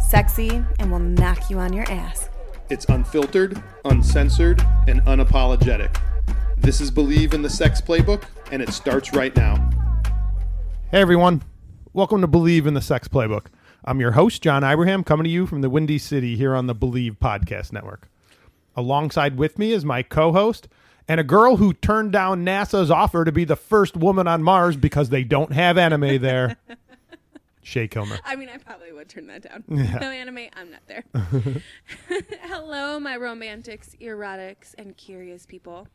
sexy, and will knock you on your ass. It's unfiltered, uncensored, and unapologetic. This is Bleav in the Sex Playbook, and it starts right now. Hey everyone, welcome to Bleav in the Sex Playbook. I'm your host, John Ibrahim, coming to you from the Windy City here on the Bleav Podcast Network. Alongside with me is my co host and a girl who turned down NASA's offer to be the first woman on Mars because they don't have anime there. Shay Kilmer. I mean, I probably would turn that down. No anime, I'm not there. Hello, my romantics, erotics, and curious people.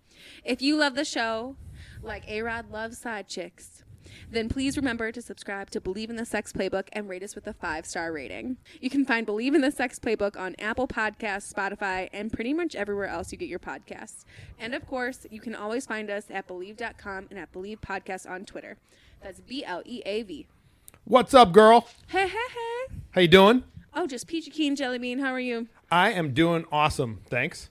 If you love the show, like A Rod loves side chicks, then please remember to subscribe to Bleav in the Sex Playbook and rate us with a five star rating. You can find Bleav in the Sex Playbook on Apple Podcasts, Spotify, and pretty much everywhere else you get your podcasts. And of course, you can always find us at Bleav.com and at Bleav Podcast on Twitter. That's B L E A V. What's up, girl? Hey, hey, hey. How you doing? Oh, just peachy keen jelly bean. How are you? I am doing awesome, thanks.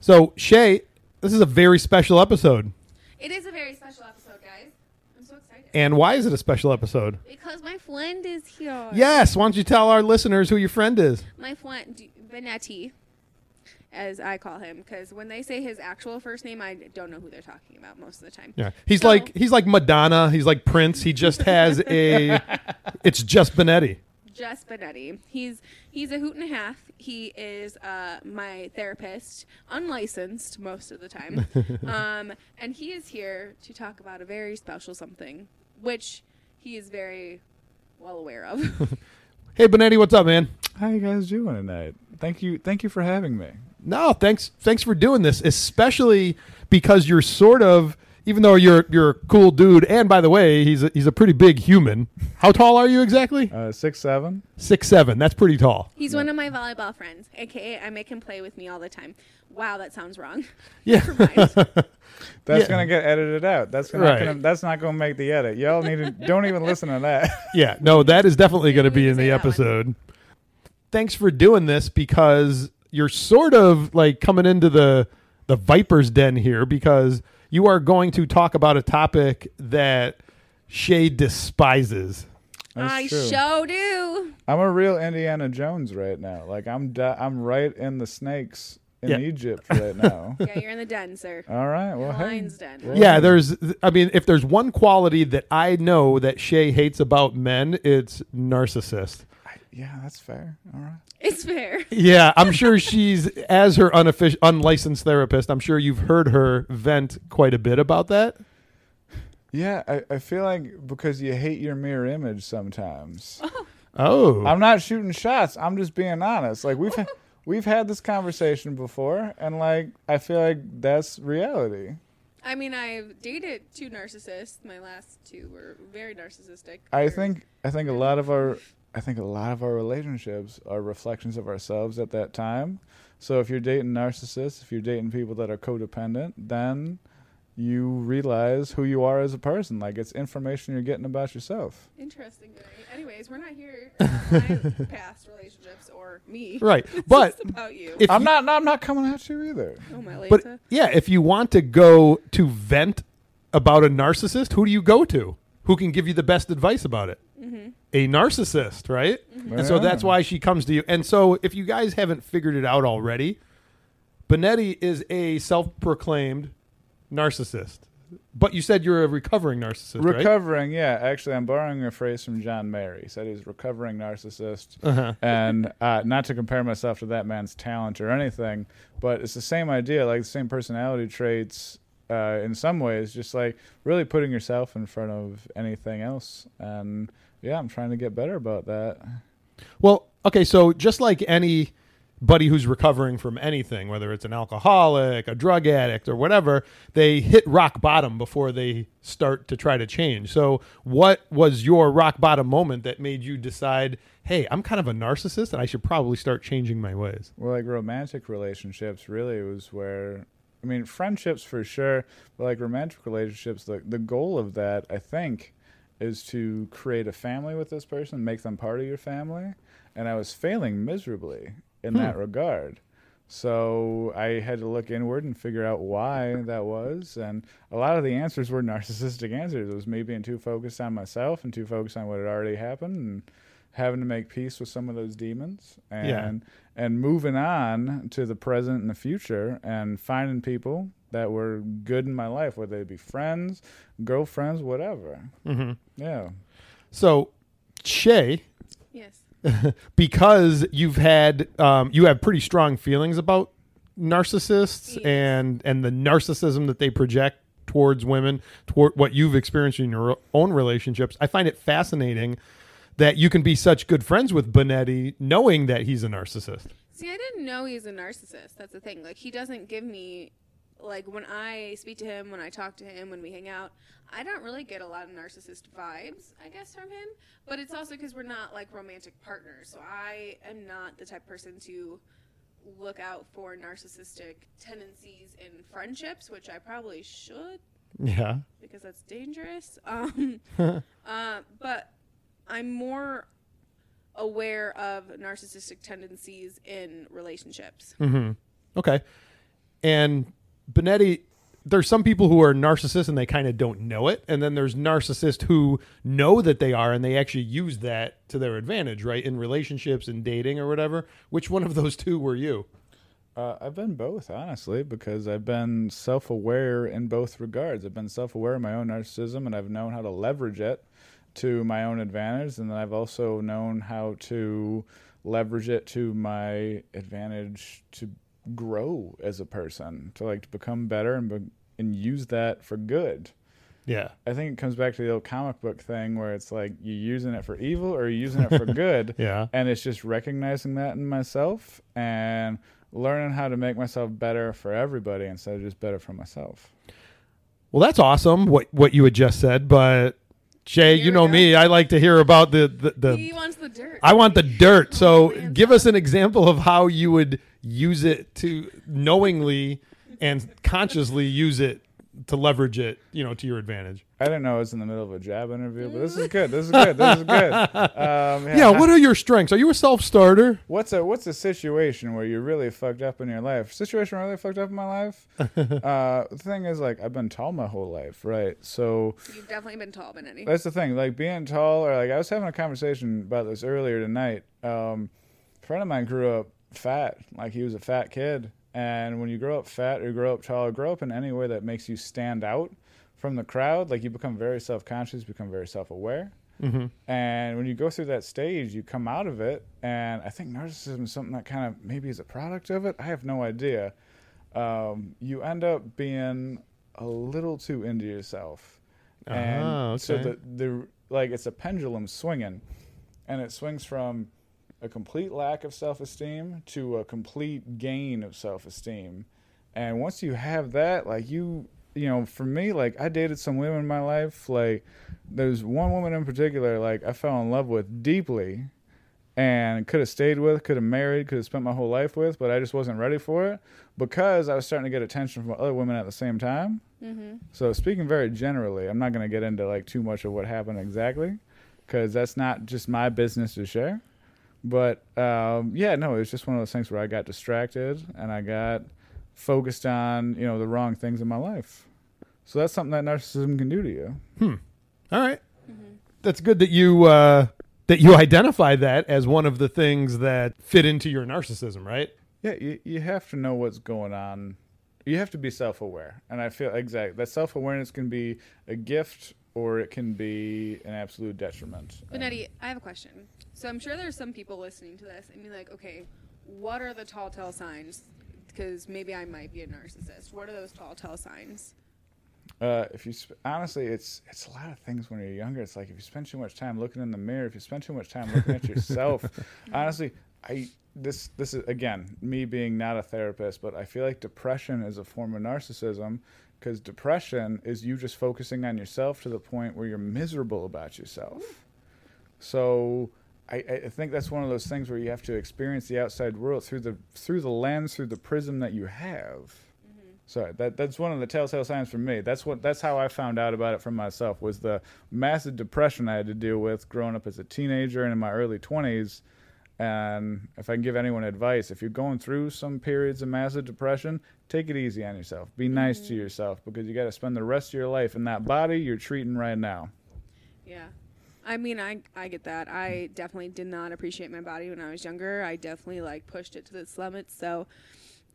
So, Shay, this is a very special episode. It is a very special episode, guys. I'm so excited. And why is it a special episode? Because my friend is here. Yes, why don't you tell our listeners who your friend is? My friend, Benetti, as I call him, because when they say his actual first name, I don't know who they're talking about most of the time. Yeah, he's So- like he's like Madonna. He's like Prince. He just has a. it's just Benetti. Just Benetti. He's he's a hoot and a half. He is uh, my therapist, unlicensed most of the time, um, and he is here to talk about a very special something, which he is very well aware of. Hey Benetti, what's up, man? How you guys doing tonight? Thank you, thank you for having me. No, thanks thanks for doing this, especially because you're sort of even though you're you're a cool dude, and by the way, he's a, he's a pretty big human. How tall are you exactly? Uh, six seven. Six seven. That's pretty tall. He's one of my volleyball friends, aka I make him play with me all the time. Wow, that sounds wrong. Yeah. That's Yeah. gonna get edited out. That's gonna, Right. gonna that's not gonna make the edit. Y'all need to don't even listen to that. yeah. No, that is definitely going to be in the say that one. episode. Thanks for doing this because you're sort of like coming into the the viper's den here because you are going to talk about a topic that Shay despises. That's I true. show do. I'm a real Indiana Jones right now. Like I'm di- I'm right in the snakes in Yeah. Egypt right now. Yeah, you're in the den, sir. All right. Well, hey. Lion's den. Well, Yeah, there's. I mean, if there's one quality that I know that Shay hates about men, it's narcissist. Yeah, that's fair. All right. It's fair. Yeah, I'm sure she's as her unofficial, unlicensed therapist. I'm sure you've heard her vent quite a bit about that. Yeah, I, I feel like because you hate your mirror image sometimes. Oh. oh, I'm not shooting shots. I'm just being honest. Like we've ha- we've had this conversation before, and like I feel like that's reality. I mean, I've dated two narcissists. My last two were very narcissistic. I think I think a lot of our I think a lot of our relationships are reflections of ourselves at that time. So if you're dating narcissists, if you're dating people that are codependent, then you realize who you are as a person. Like it's information you're getting about yourself. Interesting. Anyways, we're not here about my past relationships or me. right. It's But just about you. if I'm you- not. No, I'm not coming at you either. oh my but yeah, if you want to go to vent about a narcissist, who do you go to? Who can give you the best advice about it? Mm-hmm. A narcissist, right? And so that's why she comes to you. And so if you guys haven't figured it out already, Benetti is a self-proclaimed narcissist. But you said you're a recovering narcissist, right? Recovering, yeah. Actually, I'm borrowing a phrase from John Mayer. He said he's a recovering narcissist. Uh-huh. and uh, not to compare myself to that man's talent or anything, but it's the same idea, like the same personality traits uh, in some ways, just like really putting yourself in front of anything else. And yeah, I'm trying to get better about that. Well, okay, so just like anybody who's recovering from anything, whether it's an alcoholic, a drug addict, or whatever, they hit rock bottom before they start to try to change. So, what was your rock bottom moment that made you decide, hey, I'm kind of a narcissist and I should probably start changing my ways. Well, like romantic relationships really was where I mean, friendships for sure, but like romantic relationships, the the goal of that, I think, is to create a family with this person, make them part of your family. And I was failing miserably in that hmm. regard. So I had to look inward and figure out why that was. And a lot of the answers were narcissistic answers. It was me being too focused on myself and too focused on what had already happened and having to make peace with some of those demons and Yeah. and moving on to the present and the future and finding people that were good in my life, whether they be friends, girlfriends, whatever. Mm-hmm. Yeah. So, Shay, Yes. because you've had um, you have pretty strong feelings about narcissists Yes. and and the narcissism that they project towards women toward what you've experienced in your own relationships i find it fascinating that you can be such good friends with Benetti knowing that he's a narcissist See, I didn't know he's a narcissist. That's the thing. Like, he doesn't give me, like, when I speak to him, when I talk to him, when we hang out, I don't really get a lot of narcissist vibes, I guess, from him. But it's also because we're not, like, romantic partners. So I am not the type of person to look out for narcissistic tendencies in friendships, which I probably should yeah because that's dangerous. Um, uh, but I'm more aware of narcissistic tendencies in relationships. mm-hmm. okay and Benetti there's some people who are narcissists and they kind of don't know it and then there's narcissists who know that they are and they actually use that to their advantage right in relationships and dating or whatever which one of those two were you Uh, I've been both, honestly, because I've been self aware in both regards. I've been self aware of my own narcissism and I've known how to leverage it to my own advantage. And then I've also known how to leverage it to my advantage to grow as a person, to like to become better and, be- and use that for good. yeah I think it comes back to the old comic book thing where it's like you using it for evil or you're using it for good. Yeah. And it's just recognizing that in myself and learning how to make myself better for everybody instead of just better for myself. Well, that's awesome. What what you had just said, but Jay, Here you know me. I like to hear about the the. he wants the dirt. I want the dirt. Oh, so, give us an example of how you would use it to knowingly and consciously use it to leverage it, you know, to your advantage. I didn't know I was in the middle of a job interview, but this is good. This is good. This is good. Um, Yeah. What are your strengths? Are you a self starter? what's a what's a situation where you're really fucked up in your life? Situation where I'm really fucked up in my life. uh, the thing is, like, I've been tall my whole life, right? So You've definitely been tall, Benetti. That's the thing. Like being tall, or like I was having a conversation about this earlier tonight. Um, a friend of mine grew up fat, like he was a fat kid. And when you grow up fat or grow up tall or grow up in any way that makes you stand out from the crowd, like you become very self conscious, become very self aware. And when you go through that stage, you come out of it. And I think narcissism is something that kind of maybe is a product of it. I have no idea. Um, you end up being a little too into yourself. And so okay. the, the like it's a pendulum swinging, and it swings from a complete lack of self esteem to a complete gain of self esteem. And once you have that, like you, you know, for me, like I dated some women in my life. Like there's one woman in particular, like I fell in love with deeply, and could have stayed with, could have married, could have spent my whole life with, but I just wasn't ready for it because I was starting to get attention from other women at the same time. Mm-hmm. So speaking very generally, I'm not going to get into like too much of what happened exactly, because that's not just my business to share. But um, yeah, no, it was just one of those things where I got distracted and I got focused on you know the wrong things in my life. So that's something that narcissism can do to you. All right. That's good that you uh, that you identify that as one of the things that fit into your narcissism, right? Yeah, you, you have to know what's going on. You have to be self aware. And I feel exactly that self awareness can be a gift or it can be an absolute detriment. But Benetti, I have a question. So I'm sure there's some people listening to this and be like, okay, what are the tall tale signs? Because maybe I might be a narcissist. What are those tall tale signs? Uh, if you sp- honestly, it's it's a lot of things when you're younger. It's like if you spend too much time looking in the mirror, if you spend too much time looking at yourself. honestly, I this this is again me being not a therapist, but I feel like depression is a form of narcissism because depression is you just focusing on yourself to the point where you're miserable about yourself. So I, I think that's one of those things where you have to experience the outside world through the through the lens, through the prism that you have. Mm-hmm. Sorry, that that's one of the telltale signs for me. That's what that's how I found out about it from myself was the massive depression I had to deal with growing up as a teenager and in my early twenties. And if I can give anyone advice, if you're going through some periods of massive depression, take it easy on yourself. Be nice to mm-hmm. yourself because you got to spend the rest of your life in that body you're treating right now. Yeah. I mean, I I get that. I definitely did not appreciate my body when I was younger. I definitely like pushed it to its limits. So,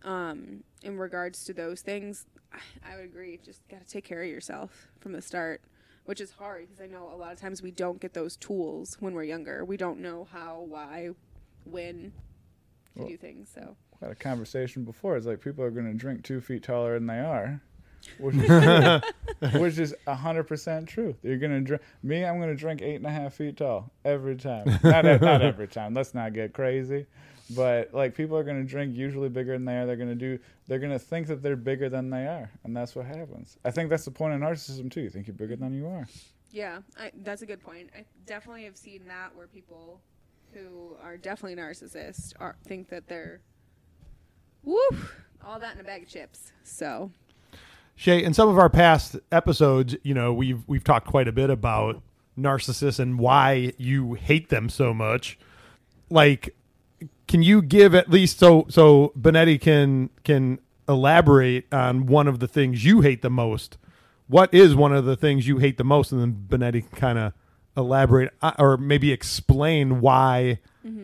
um, in regards to those things, I, I would agree. Just got to take care of yourself from the start, which is hard because I know a lot of times we don't get those tools when we're younger. We don't know how, why, when to Well- do things. So, had a conversation before. It's like people are going to drink two feet taller than they are, which is, which is hundred percent true. You're to drink. Me, I'm going to drink eight and a half feet tall every time. Not e- not every time. Let's not get crazy. But like people are going to drink usually bigger than they are. They're going to do. They're to think that they're bigger than they are, and that's what happens. I think that's the point of narcissism too. You think you're bigger than you are. yeah, I, that's a good point. I definitely have seen that where people who are definitely narcissists are think that they're woo all that in a bag of chips. So, Shay, in some of our past episodes, you know, we've we've talked quite a bit about narcissists and why you hate them so much. Like, can you give at least so so Benetti can can elaborate on one of the things you hate the most? What is one of the things you hate the most, and then Benetti can kind of elaborate uh, or maybe explain why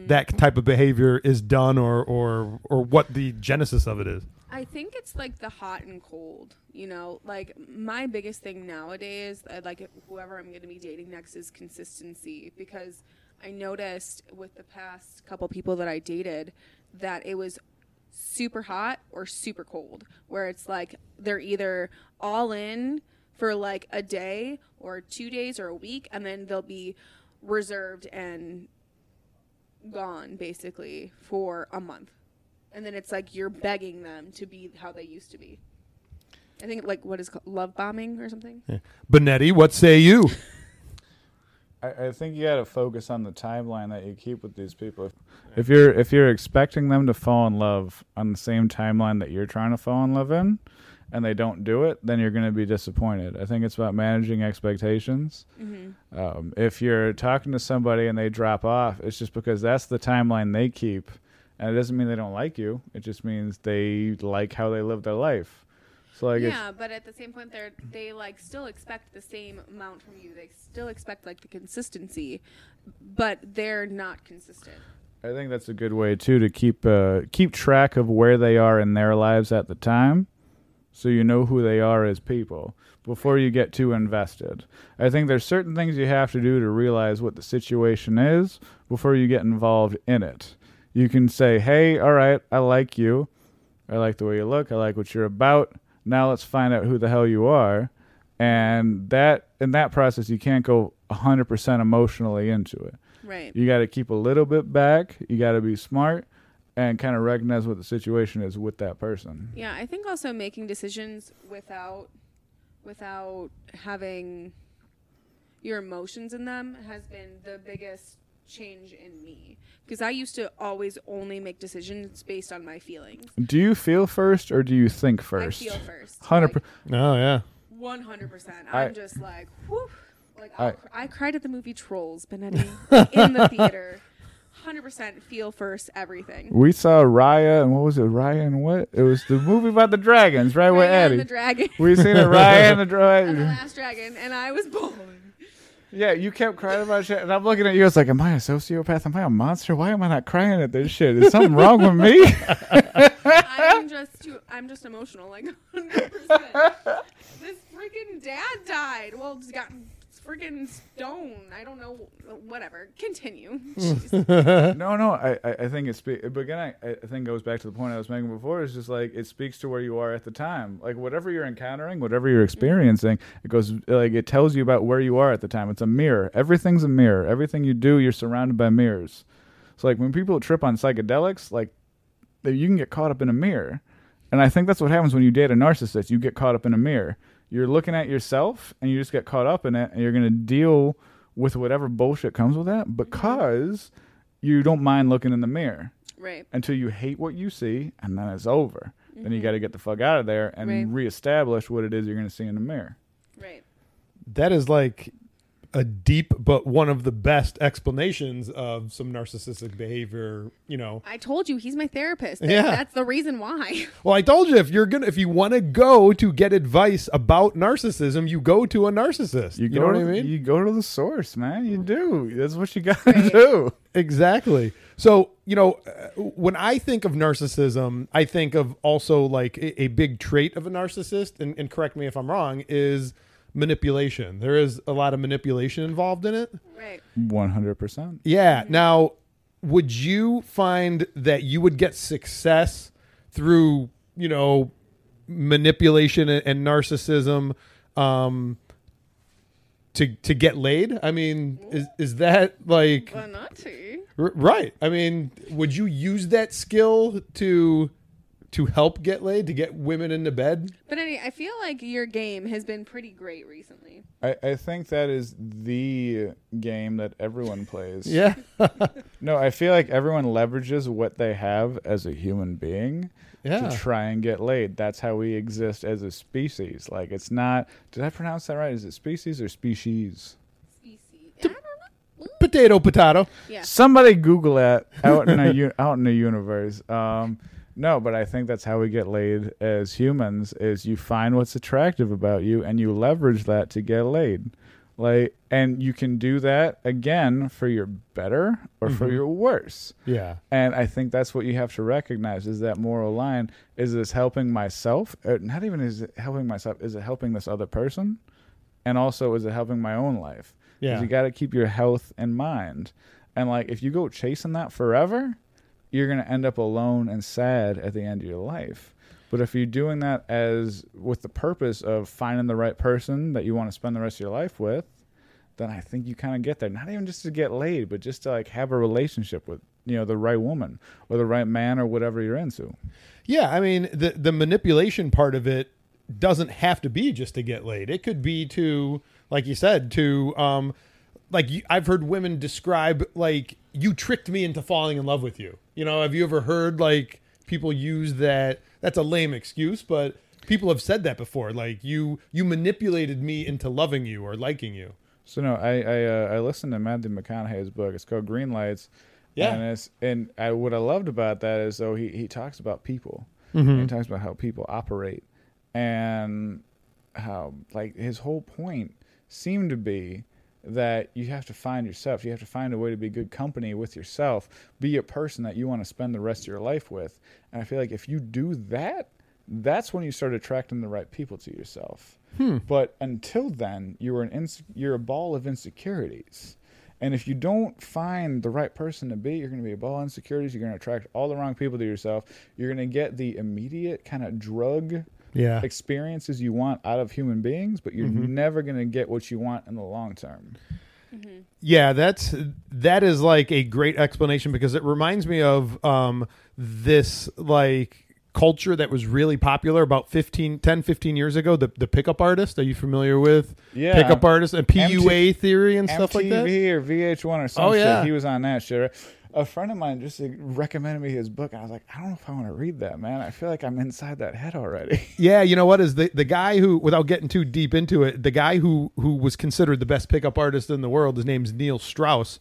that type of behavior is done, or or or what the genesis of it is. I think it's like the hot and cold. You know, like my biggest thing nowadays, uh, like whoever I'm going to be dating next, is consistency because I noticed with the past couple people that I dated that it was super hot or super cold, where it's like they're either all in for like a day or two days or a week, and then they'll be reserved and gone basically for a month and then it's like you're begging them to be how they used to be. I think like what is it called love bombing or something. Benetti, what say you? I, I think you got to focus on the timeline that you keep with these people. If, if you're if you're expecting them to fall in love on the same timeline that you're trying to fall in love in, and they don't do it, then you're going to be disappointed. I think it's about managing expectations. Um, if you're talking to somebody and they drop off, it's just because that's the timeline they keep, and it doesn't mean they don't like you. It just means they like how they live their life. So like, yeah, but at the same point, they're they like still expect the same amount from you. They still expect like the consistency, but they're not consistent. I think that's a good way too to keep uh, keep track of where they are in their lives at the time, so you know who they are as people before you get too invested. I think there's certain things you have to do to realize what the situation is before you get involved in it. You can say, "Hey, all right, I like you. I like the way you look. I like what you're about. Now let's find out who the hell you are." And that in that process, you can't go 100% emotionally into it. Right. You got to keep a little bit back. You got to be smart and kind of recognize what the situation is with that person. Yeah, I think also making decisions without without having your emotions in them has been the biggest change in me because I used to always only make decisions based on my feelings. Do you feel first or do you think first? I feel first. Hundred. Like, per- Oh yeah. One hundred percent. I'm just like, whew. Like I- cr- I cried at the movie Trolls, Benetti, in the theater. Hundred percent feel first everything. we saw Raya and what was it? Raya and what? It was the movie about the dragons, right? with Raya and Eddie. the dragon, we seen it, Raya and the and the last dragon, and I was bawling. Yeah, you kept crying about shit, and I'm looking at you. I was like, "Am I a sociopath? Am I a monster? Why am I not crying at this shit? Is something wrong with me?" I'm just too. I'm just emotional. Like hundred percent. This freaking dad died. Well, got freaking stone. I don't know. Whatever. Continue. No, no. I, I, I think it speaks. But again, I, I think it goes back to the point I was making before. It's just like it speaks to where you are at the time. Like whatever you're encountering, whatever you're mm-hmm. experiencing, it goes like it tells you about where you are at the time. It's a mirror. Everything's a mirror. Everything you do, you're surrounded by mirrors. So like when people trip on psychedelics, like you can get caught up in a mirror. And I think that's what happens when you date a narcissist. You get caught up in a mirror. You're looking at yourself and you just get caught up in it and you're going to deal with whatever bullshit comes with that mm-hmm. because you don't mind looking in the mirror Right. until you hate what you see and then it's over. Then you mm-hmm. got to get the fuck out of there and Right. reestablish what it is you're going to see in the mirror. Right. That is like a deep but one of the best explanations of some narcissistic behavior, you know. I told you he's my therapist. Yeah. That's the reason why. Well, I told you if you're going to if you want to go to get advice about narcissism, you go to a narcissist. You, You, know go what to, I mean? You go to the source, man. You do. That's what you got to Right. do. Exactly. So, you know, uh, when I think of narcissism, I think of also like a, a big trait of a narcissist, and, and correct me if I'm wrong, is manipulation. There is a lot of manipulation involved in it. right. 100%. Yeah. Now, would you find that you would get success through, you know, manipulation and, and narcissism um, to to get laid? I mean, is is that like Well, not to. R- right. I mean, would you use that skill to to help get laid, to get women into bed? But anyway, I feel like your game has been pretty great recently. I, I think that is the game that everyone plays. Yeah. No, I feel like everyone leverages what they have as a human being Yeah. to try and get laid. That's how we exist as a species. Like it's not did I pronounce that right? Is it species or species? Species. I don't know. potato, potato. Yeah. Somebody Google that out in a u- out in the universe. Um, no, but I think that's how we get laid as humans. Is you find what's attractive about you and you leverage that to get laid. Like, and you can do that again for your better or for your worse. Yeah. And I think that's what you have to recognize is that moral line. Is this helping myself? Uh, not even is it helping myself. Is it helping this other person? And also, is it helping my own life? Yeah. You got to keep your health in mind. And like, if you go chasing that forever, you're going to end up alone and sad at the end of your life. But if you're doing that as with the purpose of finding the right person that you want to spend the rest of your life with, then I think you kind of get there. Not even just to get laid, but just to like have a relationship with, you know, the right woman or the right man or whatever you're into. Yeah, I mean the the manipulation part of it doesn't have to be just to get laid. It could be to, like you said, to um, like I've heard women describe like you tricked me into falling in love with you. You know, have you ever heard like people use that? That's a lame excuse, but people have said that before. Like you you manipulated me into loving you or liking you. So no, I I, uh, I listened to Matthew McConaughey's book. It's called Green Lights. Yeah. and it's and I, what I loved about that is though he he talks about people. Mm-hmm. He talks about how people operate, and how like his whole point seemed to be that you have to find yourself. You have to find a way to be good company with yourself. Be a person that you want to spend the rest of your life with. And I feel like if you do that, that's when you start attracting the right people to yourself. Hmm. But until then, you're an inse- you're a ball of insecurities. And if you don't find the right person to be, you're going to be a ball of insecurities. You're going to attract all the wrong people to yourself. You're going to get the immediate kind of drug Yeah. experiences you want out of human beings, but you're never going to get what you want in the long term. Yeah, that's that is like a great explanation because it reminds me of um this like culture that was really popular about 15 10 15 years ago the the pickup artist are you familiar with Yeah. pickup artist and PUA theory and stuff like that or VH1 or some Oh, shit. yeah. He was on that shit. A friend of mine just recommended me his book. I was like, I don't know if I want to read that, man. I feel like I'm inside that head already. Yeah, you know what is the the guy who without getting too deep into it, the guy who who was considered the best pickup artist in the world, his name's Neil Strauss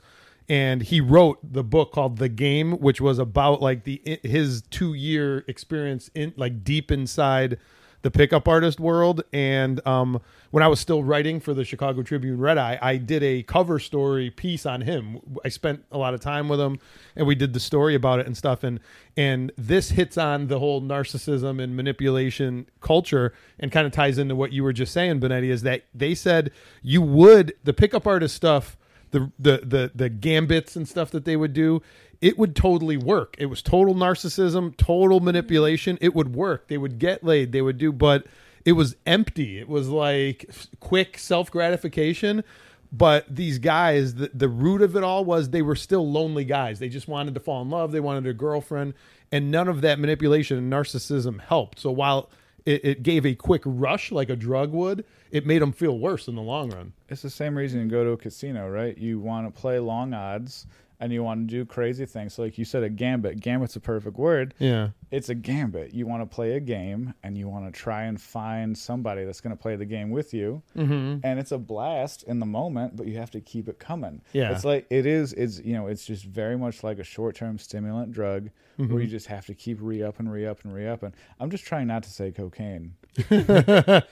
and he wrote the book called The Game which was about like the his 2-year experience in like deep inside the pickup artist world and um when I was still writing for the Chicago Tribune Red Eye, I did a cover story piece on him. I spent a lot of time with him and we did the story about it and stuff and and this hits on the whole narcissism and manipulation culture and kind of ties into what you were just saying Benetti is that they said you would the pickup artist stuff the the the the gambits and stuff that they would do it would totally work. It was total narcissism total mm-hmm. manipulation. It would work. They would get laid. They would do but it was empty. It was like quick self-gratification. But these guys the, the root of it all was they were still lonely guys. They just wanted to fall in love. They wanted a girlfriend. And none of that manipulation and narcissism helped. So while it, it gave a quick rush like a drug would, it made them feel worse in the long run. It's the same reason you go to a casino, right? You want to play long odds and you want to do crazy things. So like you said, a gambit. Gambit's a perfect word. Yeah. It's a gambit. You want to play a game and you want to try and find somebody that's going to play the game with you. Mm-hmm. And it's a blast in the moment, but you have to keep it coming. Yeah. It's like, it is, it's, you know, it's just very much like a short term stimulant drug where you mm-hmm. just have to keep re up and re up and re up. And I'm just trying not to say cocaine.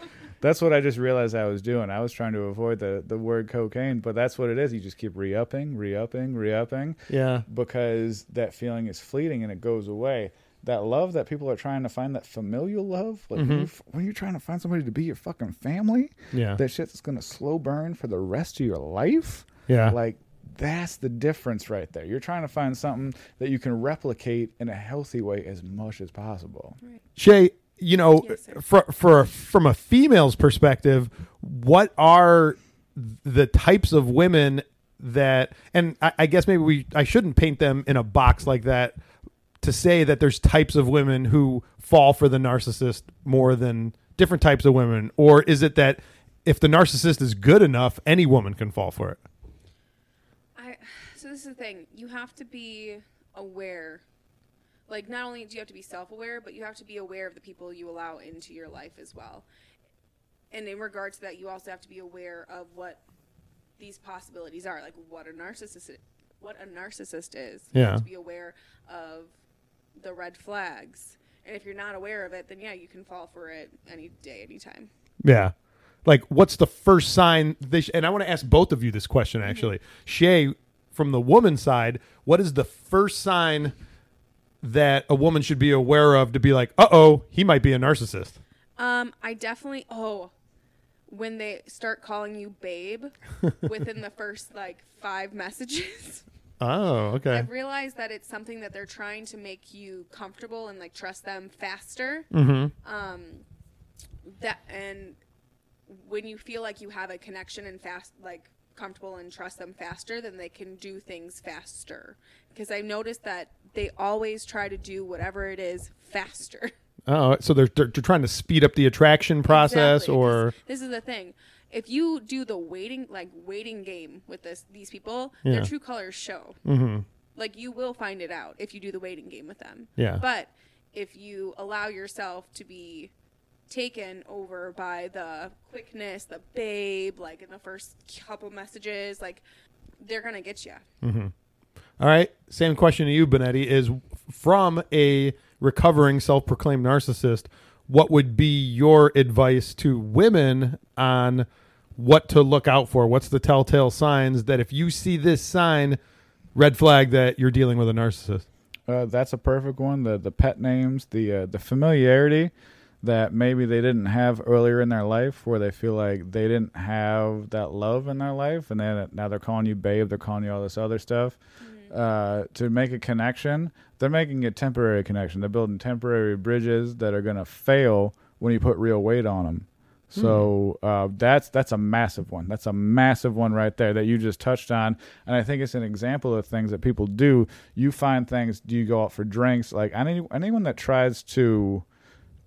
That's what I just realized I was doing. I was trying to avoid the, the word cocaine, but that's what it is. You just keep re upping, re upping, re upping Yeah. because that feeling is fleeting and it goes away. That love that people are trying to find, that familial love, like when, you're, mm-hmm. when you're trying to find somebody to be your fucking family, Yeah. that shit's gonna slow burn for the rest of your life. Yeah. Like that's the difference right there. You're trying to find something that you can replicate in a healthy way as much as possible. Shay, you know, Yes, for, for from a female's perspective, what are the types of women that, and I, I guess maybe we, I shouldn't paint them in a box like that to say that there's types of women who fall for the narcissist more than different types of women, or is it that if the narcissist is good enough, any woman can fall for it? I so this is the thing. You have to be aware. Like not only do you have to be self-aware, but you have to be aware of the people you allow into your life as well. And in regards to that, you also have to be aware of what these possibilities are, like what a narcissist what a narcissist is. You Yeah. have to be aware of the red flags. And if you're not aware of it, then yeah, you can fall for it any day, anytime. Yeah. Like, what's the first sign? this and I want to ask both of you this question, mm-hmm. actually. Shay, from the woman's side, what is the first sign that a woman should be aware of to be like, uh oh, he might be a narcissist? Um, I definitely oh, when they start calling you babe within the first like five messages. Oh, okay. I've realized that it's something that they're trying to make you comfortable and like trust them faster. Mm-hmm. Um, that and when you feel like you have a connection and fast like comfortable and trust them faster, then they can do things faster. Because I noticed that they always try to do whatever it is faster. Oh, so they're, they're, they're trying to speed up the attraction process Exactly, or. this is the thing. If you do the waiting like waiting game with this these people, Yeah. their true colors show. Mm-hmm. Like you will find it out if you do the waiting game with them. Yeah. But if you allow yourself to be taken over by the quickness, the babe, like in the first couple messages, like they're gonna get you. All right. Same question to you, Benetti, is from a recovering self proclaimed narcissist, what would be your advice to women on what to look out for? What's the telltale signs that if you see this sign, red flag that you're dealing with a narcissist? Uh, that's a perfect one. The the pet names, the uh, the familiarity that maybe they didn't have earlier in their life, where they feel like they didn't have that love in their life, and then now they're calling you babe, they're calling you all this other stuff. Uh, to make a connection, they're making a temporary connection. They're building temporary bridges that are going to fail when you put real weight on them. So uh, that's that's a massive one. That's a massive one right there that you just touched on, and I think it's an example of things that people do. You find things. Do you go out for drinks? Like any anyone that tries to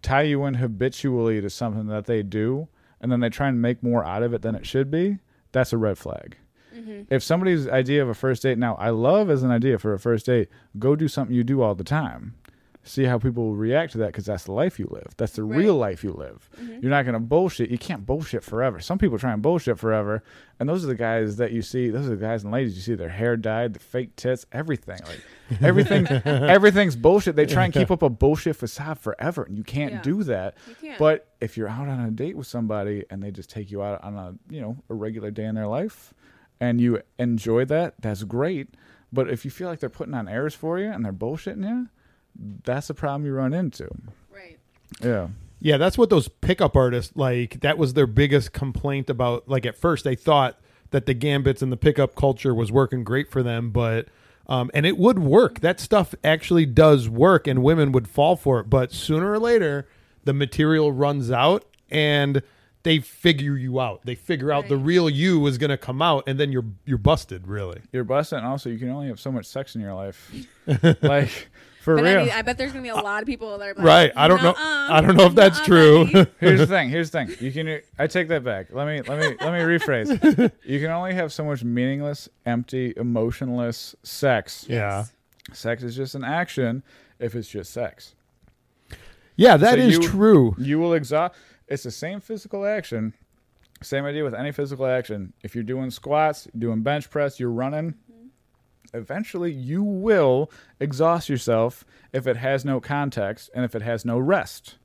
tie you in habitually to something that they do, and then they try and make more out of it than it should be. That's a red flag. Mm-hmm. If somebody's idea of a first date now, I love as an idea for a first date, go do something you do all the time. See how people react to that because that's the life you live. That's the real life you live. Mm-hmm. You're not going to bullshit. You can't bullshit forever. Some people try and bullshit forever. And those are the guys that you see. Those are the guys and ladies you see their hair dyed, the fake tits, everything. Like everything, everything's bullshit. They try and keep up a bullshit facade forever. And you can't Yeah. do that. Can't. But if you're out on a date with somebody and they just take you out on a you know a regular day in their life, and you enjoy that, that's great. But if you feel like they're putting on airs for you and they're bullshitting you, that's the problem you run into. Right. Yeah. Yeah, that's what those pickup artists like. That was their biggest complaint about. Like at first, they thought that the gambits and the pickup culture was working great for them, but um, and it would work. That stuff actually does work, and women would fall for it. But sooner or later, the material runs out, and they figure you out. They figure out the real you is going to come out, and then you're you're busted. Really. You're busted, and also you can only have so much sex in your life. like For but real. any- I bet there's gonna be a uh, lot of people that are like, Right. I don't know. I don't know if that's true. Here's the thing. Here's the thing. You can. I take that back. Let me. Let me. Let me rephrase. You can only have so much meaningless, empty, emotionless sex. yeah. Sex is just an action. If it's just sex, Yeah, that So is you- true. you will exhaust. It's the same physical action. Same idea with any physical action. If you're doing squats, doing bench press, you're running. Eventually, you will exhaust yourself if it has no context and if it has no rest.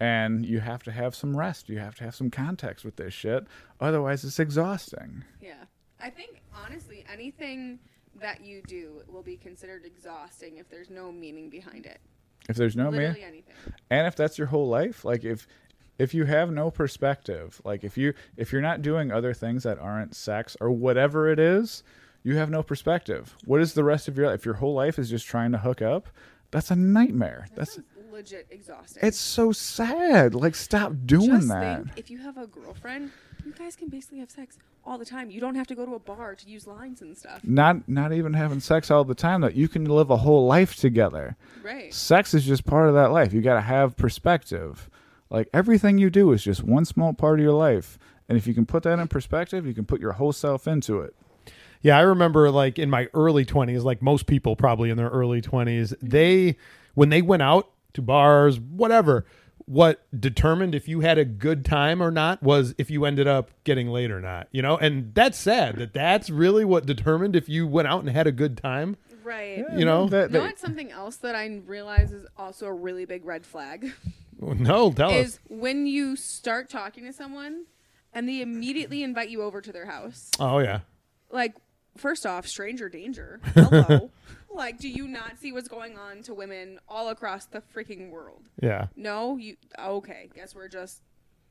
And you have to have some rest. You have to have some context with this shit. Otherwise, it's exhausting. Yeah. I think honestly, anything that you do will be considered exhausting if there's no meaning behind it. If there's no meaning, Literally anything. and if that's your whole life like if if you have no perspective like if you if you're not doing other things that aren't sex or whatever it is you have no perspective what is the rest of your life if your whole life is just trying to hook up that's a nightmare that's legit exhausting. it's so sad like stop doing Just that think if you have a girlfriend, you guys can basically have sex all the time. You don't have to go to a bar to use lines and stuff. not not even having sex all the time that you can live a whole life together Right. sex is just part of that life. You got to have perspective. Like everything you do is just one small part of your life. And if you can put that in perspective, you can put your whole self into it. Yeah, I remember like in my early 20s, like most people probably in their early 20s, they when they went out to bars, whatever, what determined if you had a good time or not was if you ended up getting laid or not, you know? And that's sad that that's really what determined if you went out and had a good time, Right. you know? That- You know that- what's something else that I realize is also a really big red flag? Oh, no, tell us. is when you start talking to someone and they immediately invite you over to their house. Oh yeah. Like, first off, stranger danger. Hello. like, do you not see what's going on to women all across the freaking world? Yeah. No, you okay? Guess we're just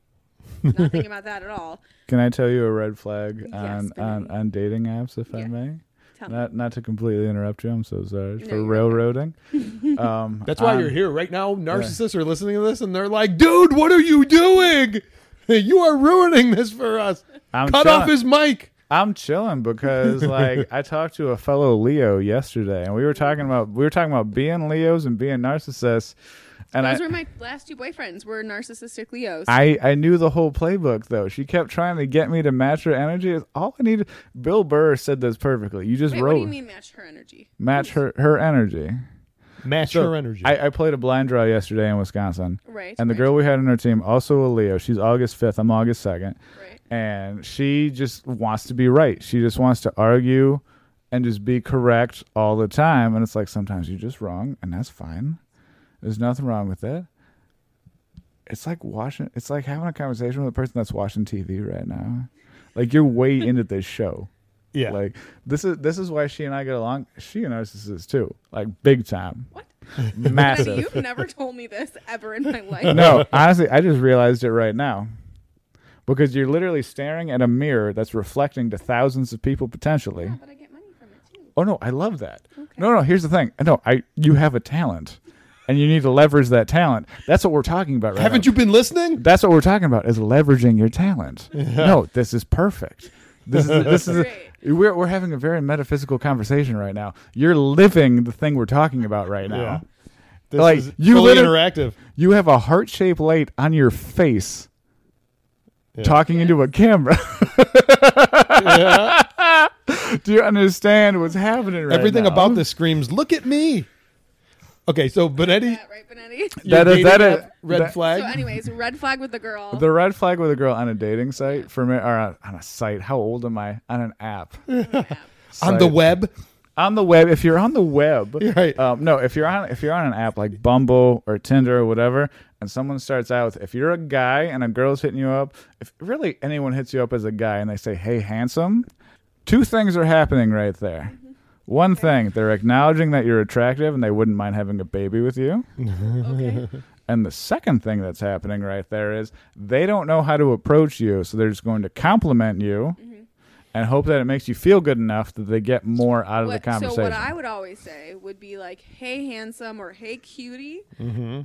not thinking about that at all. Can I tell you a red flag Yes, on, go on, on dating apps, if I Yeah. may? Tell me. Not not to completely interrupt you. I'm so sorry No, for you're okay. railroading. um, That's why on- you're here right now. Narcissists are listening to this and they're like, "Dude, what are you doing? You are ruining this for us." I'm Cut chilling. off his mic. I'm chilling because like I talked to a fellow Leo yesterday, and we were talking about we were talking about being Leos and being narcissists, and I Those I. were my last two boyfriends. Were narcissistic Leos. I, I knew the whole playbook though. She kept trying to get me to match her energy. It's All I needed. Bill Burr said this perfectly. You just Wait, wrote what do you mean match her energy? match her her energy. Match So, her energy. I, I played a blind draw yesterday in Wisconsin, Right. and the right, girl we had on our team also a Leo. She's August fifth. I'm August second, Right. And she just wants to be right. She just wants to argue and just be correct all the time. And it's like sometimes you're just wrong, and that's fine. There's nothing wrong with it. It's like watching. It's like having a conversation with a person that's watching TV right now. Like you're way into this show. yeah. Like this is this is why she and I get along. She a narcissist too, like big time, What? massive. You've never told me this ever in my life. no, honestly, I just realized it right now. Because you're literally staring at a mirror that's reflecting to thousands of people potentially. Yeah, but I get money from it too. Oh no, I love that. Okay. No, no, here's the thing. No, I you have a talent. And you need to leverage that talent. That's what we're talking about right Haven't now. you been listening? That's what we're talking about is leveraging your talent. No, this is perfect. This is this is Great. we're we're having a very metaphysical conversation right now. You're living the thing we're talking about right now. Yeah. This Like, is you fully interactive. You have a heart shaped light on your face Yeah. talking into a camera. Yeah. Do you understand what's happening right Everything now? about this screams, "Look at me." Okay, so Benetti, Yeah, right, Benetti. That is- dating that is- app red that- flag. So, anyways, red flag with the girl. The red flag with a girl on a dating site for me, or on, on a site. How old am I? On an app. on the Site. web. on the web if you're on the web You're right. um, no if you're on if you're on an app like bumble or tinder or whatever and someone starts out with if you're a guy and a girl's hitting you up if really anyone hits you up as a guy and they say hey handsome two things are happening right there one thing they're acknowledging that you're attractive and they wouldn't mind having a baby with you okay. and the second thing that's happening right there is they don't know how to approach you so they're just going to compliment you Mm-hmm. and hope that it makes you feel good enough that they get more out of What- the conversation so what I would always say would be like, "Hey, handsome," or "Hey, cutie." Mm-hmm.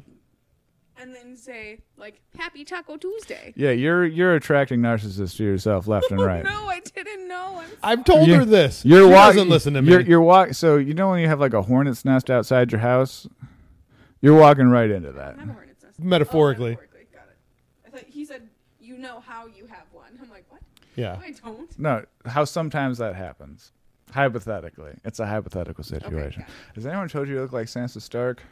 And then say like Happy Taco Tuesday. Yeah, you're you're attracting narcissists to yourself left and right. no, I didn't know. I'm I've told You- her this. You're she walking. doesn't listen to me. You're, you're walk. So you know when you have like a hornet's nest outside your house, you're walking right into that. I have a hornet's nest. Oh, metaphorically. Oh, metaphorically. Got it. I thought he said you know how you have one. I'm like, what? yeah. I don't. No, how sometimes that happens. Hypothetically, it's a hypothetical situation. got. Has anyone told you you look like Sansa Stark?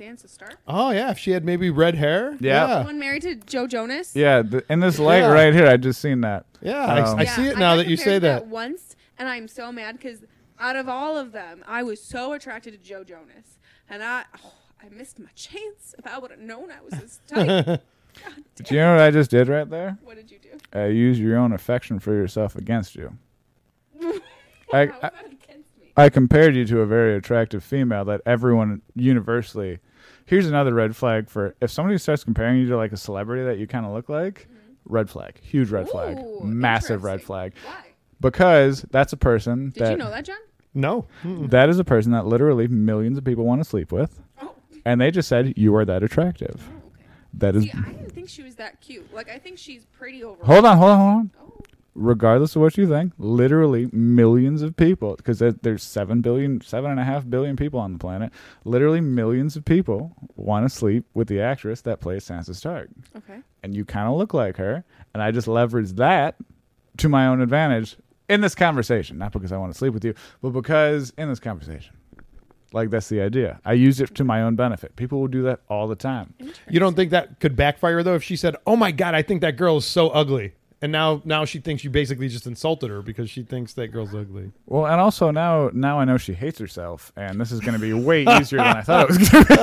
Ooh, Sansa Stark. Oh yeah, if she had maybe red hair. Yeah. One married to Joe Jonas. Yeah, the, in this light Yeah. right here, I just seen that. Yeah, Um, I, I Yeah, see it now got that you say compared to that. once, and I'm so mad because out of all of them, I was so attracted to Joe Jonas, and I, oh, I missed my chance. If I would have known I was his type, Do you know what I just did right there? what did you do? I used your own affection for yourself against you. I, How I, was that against me? I compared you to a very attractive female that everyone universally. Here's another red flag for if somebody starts comparing you to like a celebrity that you kind of look like. Mm-hmm. Red flag, huge red flag, massive red flag. Why? Because that's a person Did that you know that, John? No. Mm-mm. that is a person that literally millions of people want to sleep with, Oh, and they just said you are that attractive. oh okay. That is. See, I didn't think she was that cute. Like, I think she's pretty overall. Hold on, hold on, hold on. Oh, regardless of what you think, literally millions of people, because there's seven billion, seven and a half billion people on the planet. Literally millions of people want to sleep with the actress that plays Sansa Stark, okay. and you kind of look like her. And I just leveraged that to my own advantage in this conversation, not because I want to sleep with you, but because in this conversation. Like that's the idea. I use it to my own benefit. People will do that all the time. You don't think that could backfire though if she said, "Oh my god, I think that girl is so ugly," and now now she thinks you basically just insulted her because she thinks that girl's ugly. Well, and also now now I know she hates herself, and this is going to be way easier than I thought it was going to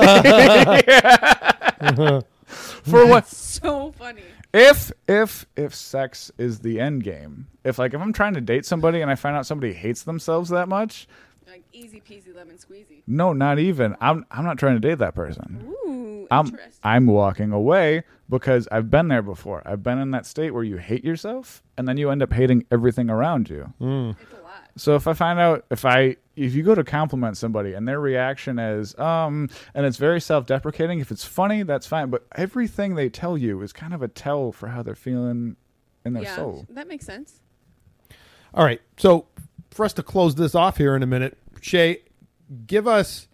be. For what? So funny. If if if sex is the end game, if like if I'm trying to date somebody and I find out somebody hates themselves that much, Like easy peasy lemon squeezy. no, not even. I'm I'm not trying to date that person. Ooh, I'm. I'm walking away because I've been there before. I've been in that state where you hate yourself and then you end up hating everything around you. it's a lot. So if I find out if I if you go to compliment somebody and their reaction is um and it's very self-deprecating, if it's funny, that's fine, but everything they tell you is kind of a tell for how they're feeling in their yeah, soul. that makes sense. All right, so for us to close this off here in a minute, Shay, give us.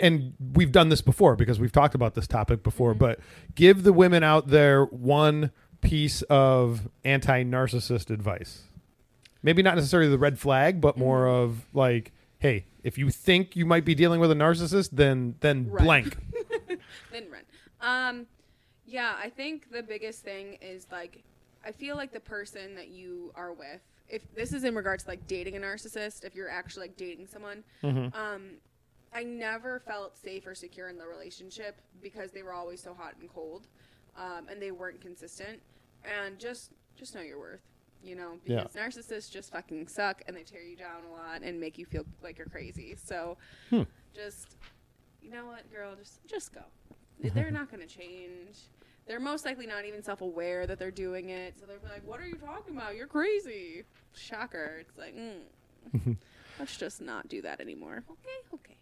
And we've done this before because we've talked about this topic before, but give the women out there one piece of anti narcissist advice. Maybe not necessarily the red flag, but more of like, hey, if you think you might be dealing with a narcissist, then then Run. blank. then run. Um, yeah, I think the biggest thing is like, I feel like the person that you are with, if this is in regards to like dating a narcissist, if you're actually like dating someone, um, I never felt safe or secure in the relationship because they were always so hot and cold, um, and they weren't consistent. And just just know your worth, you know, Yeah. because narcissists just fucking suck and they tear you down a lot and make you feel like you're crazy. So Hmm. just you know what, girl, just just go. They're not going to change. They're most likely not even self-aware that they're doing it. So they're like, "What are you talking about? You're crazy." Shocker. It's like, mm, let's just not do that anymore. Okay, okay.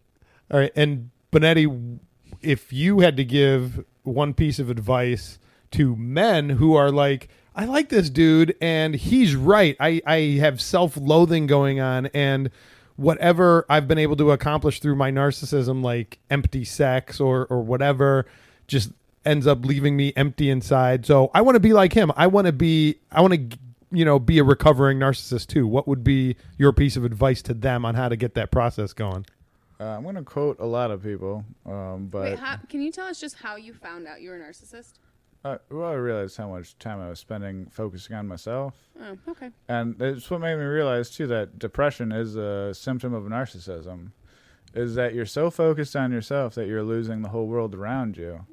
All right, and Benetti, if you had to give one piece of advice to men who are like, I like this dude and he's right. I, I have self loathing going on and whatever I've been able to accomplish through my narcissism, like empty sex or, or whatever, just ends up leaving me empty inside. So I want to be like him. I want to be, I want to, you know, be a recovering narcissist too. What would be your piece of advice to them on how to get that process going? Uh, I'm going to quote a lot of people, um, but Wait, how, can you tell us just how you found out you were a narcissist? uh, well, I realized how much time I was spending focusing on myself. Oh, okay. And it's what made me realize too that depression is a symptom of narcissism. Is that you're so focused on yourself that you're losing the whole world around you.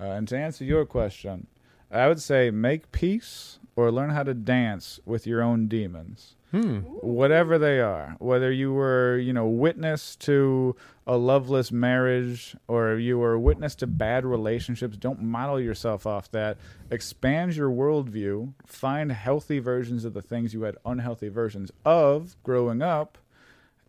Uh, and to answer your question, I would say make peace or learn how to dance with your own demons. Hmm. Whatever they are, whether you were, you know, witness to a loveless marriage or you were witness to bad relationships, don't model yourself off that. Expand your worldview. Find healthy versions of the things you had unhealthy versions of growing up,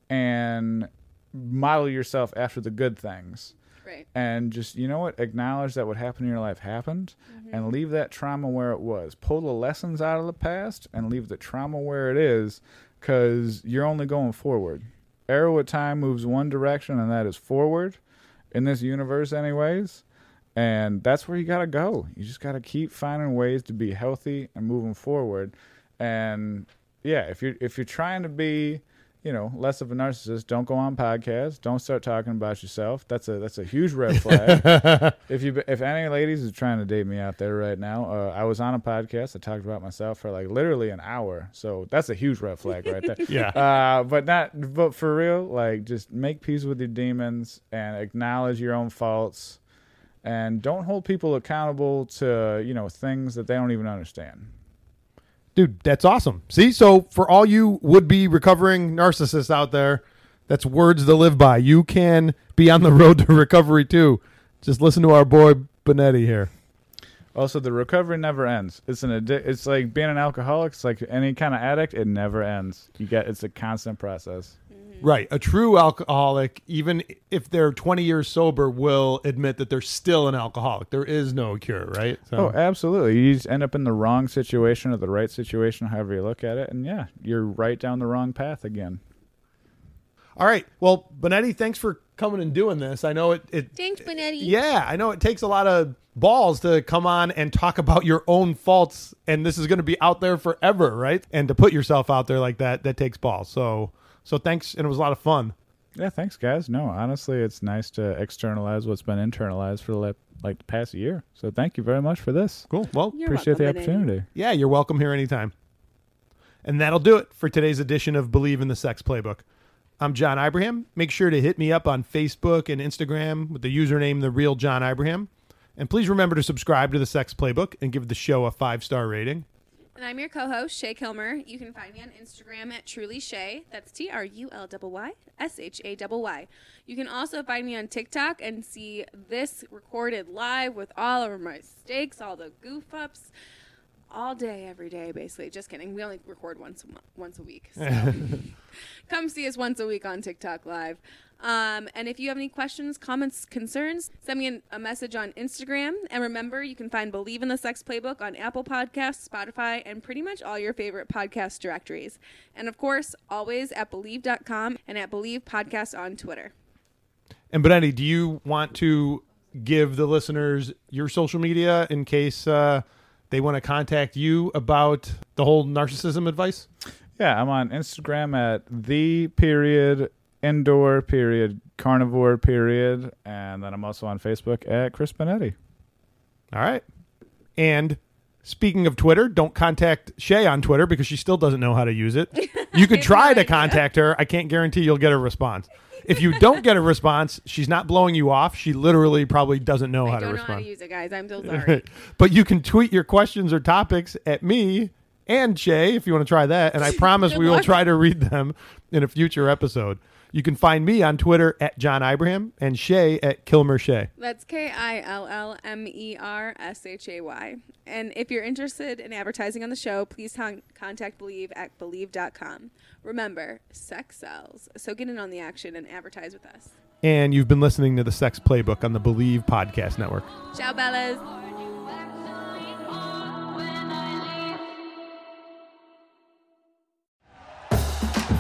and model yourself after the good things. Right. and just you know what? Acknowledge that what happened in your life happened mm-hmm. and leave that trauma where it was. Pull the lessons out of the past and leave the trauma where it is because you're only going forward. Arrow of time moves one direction and that is forward in this universe anyways and that's where you got to go. You just got to keep finding ways to be healthy and moving forward. And yeah if you're if you're trying to be you know less of a narcissist don't go on podcasts don't start talking about yourself. That's a that's a huge red flag. If you if any ladies is trying to date me out there right now uh, i was on a podcast. I talked about myself for like literally an hour. So that's a huge red flag right there. Yeah. uh, but not but for real like just make peace with your demons and acknowledge your own faults. And don't hold people accountable to you know things that they don't even understand Dude, that's awesome. See, so for all you would be recovering narcissists out there, that's words to live by. You can be on the road to recovery too. Just listen to our boy Benetti here. also the recovery never ends it's an it's like being an alcoholic it's like any kind of addict it never ends you get it's a constant process Right. A true alcoholic, even if they're 20 years sober, will admit that they're still an alcoholic. There is no cure, right? So, Oh, absolutely. You just end up in the wrong situation or the right situation, however you look at it, and yeah, you're right down the wrong path again. all right. Well, Benetti, thanks for coming and doing this. I know it, it Thanks, Benetti. Yeah, I know it takes a lot of balls to come on and talk about your own faults, and this is going to be out there forever, right? And to put yourself out there like that, that takes balls. So, so thanks, and it was a lot of fun. Yeah, thanks, guys. No, honestly, it's nice to externalize what's been internalized for the like the past year. So thank you very much for this. Cool. Well, You're Appreciate the welcome, Benetti. opportunity. yeah, you're welcome here anytime. And that'll do it for today's edition of Bleav in the Sex Playbook. I'm John Ibrahim. Make sure to hit me up on Facebook and Instagram with the username The Real John Ibrahim. And please remember to subscribe to the Sex Playbook and give the show a five star rating. And I'm your co-host Shay Kilmer. You can find me on Instagram at Truly Shay. That's T R U L Y S H A Y Y. You can also find me on TikTok and see this recorded live with all of my mistakes, all the goof ups, all day, every day, basically. Just kidding. We only record once a mo- once a week. So come see us once a week on TikTok live. Um, and if you have any questions, comments, concerns, send me an, a message on Instagram. And remember, you can find Bleav in the Sex Playbook on Apple Podcasts, Spotify, and pretty much all your favorite podcast directories. And of course, always at Bleav.com and at Bleav Podcast on Twitter. And Benetti, do you want to give the listeners your social media in case uh, they want to contact you about the whole narcissism advice? Yeah, I'm on Instagram at the period indoor period carnivore period, and then I'm also on Facebook at Chris Benetti. All right. And speaking of Twitter, don't contact Shay on Twitter because she still doesn't know how to use it. You could try to contact her. I can't guarantee you'll get a response. If you don't get a response, she's not blowing you off. She literally probably doesn't know I how don't to know how to use it, guys. I'm so sorry. but you can tweet your questions or topics at me and Shay if you want to try that. And I promise we will try to read them in a future episode. You can find me on Twitter at John Ibrahim and Shay at Kilmer Shay. That's K I L L M E R S H A Y. And if you're interested in advertising on the show, please con- contact Bleav at Bleav.com. Remember, sex sells. So get in on the action and advertise with us. And you've been listening to the Sex Playbook on the Bleav Podcast Network. Ciao, Bellas.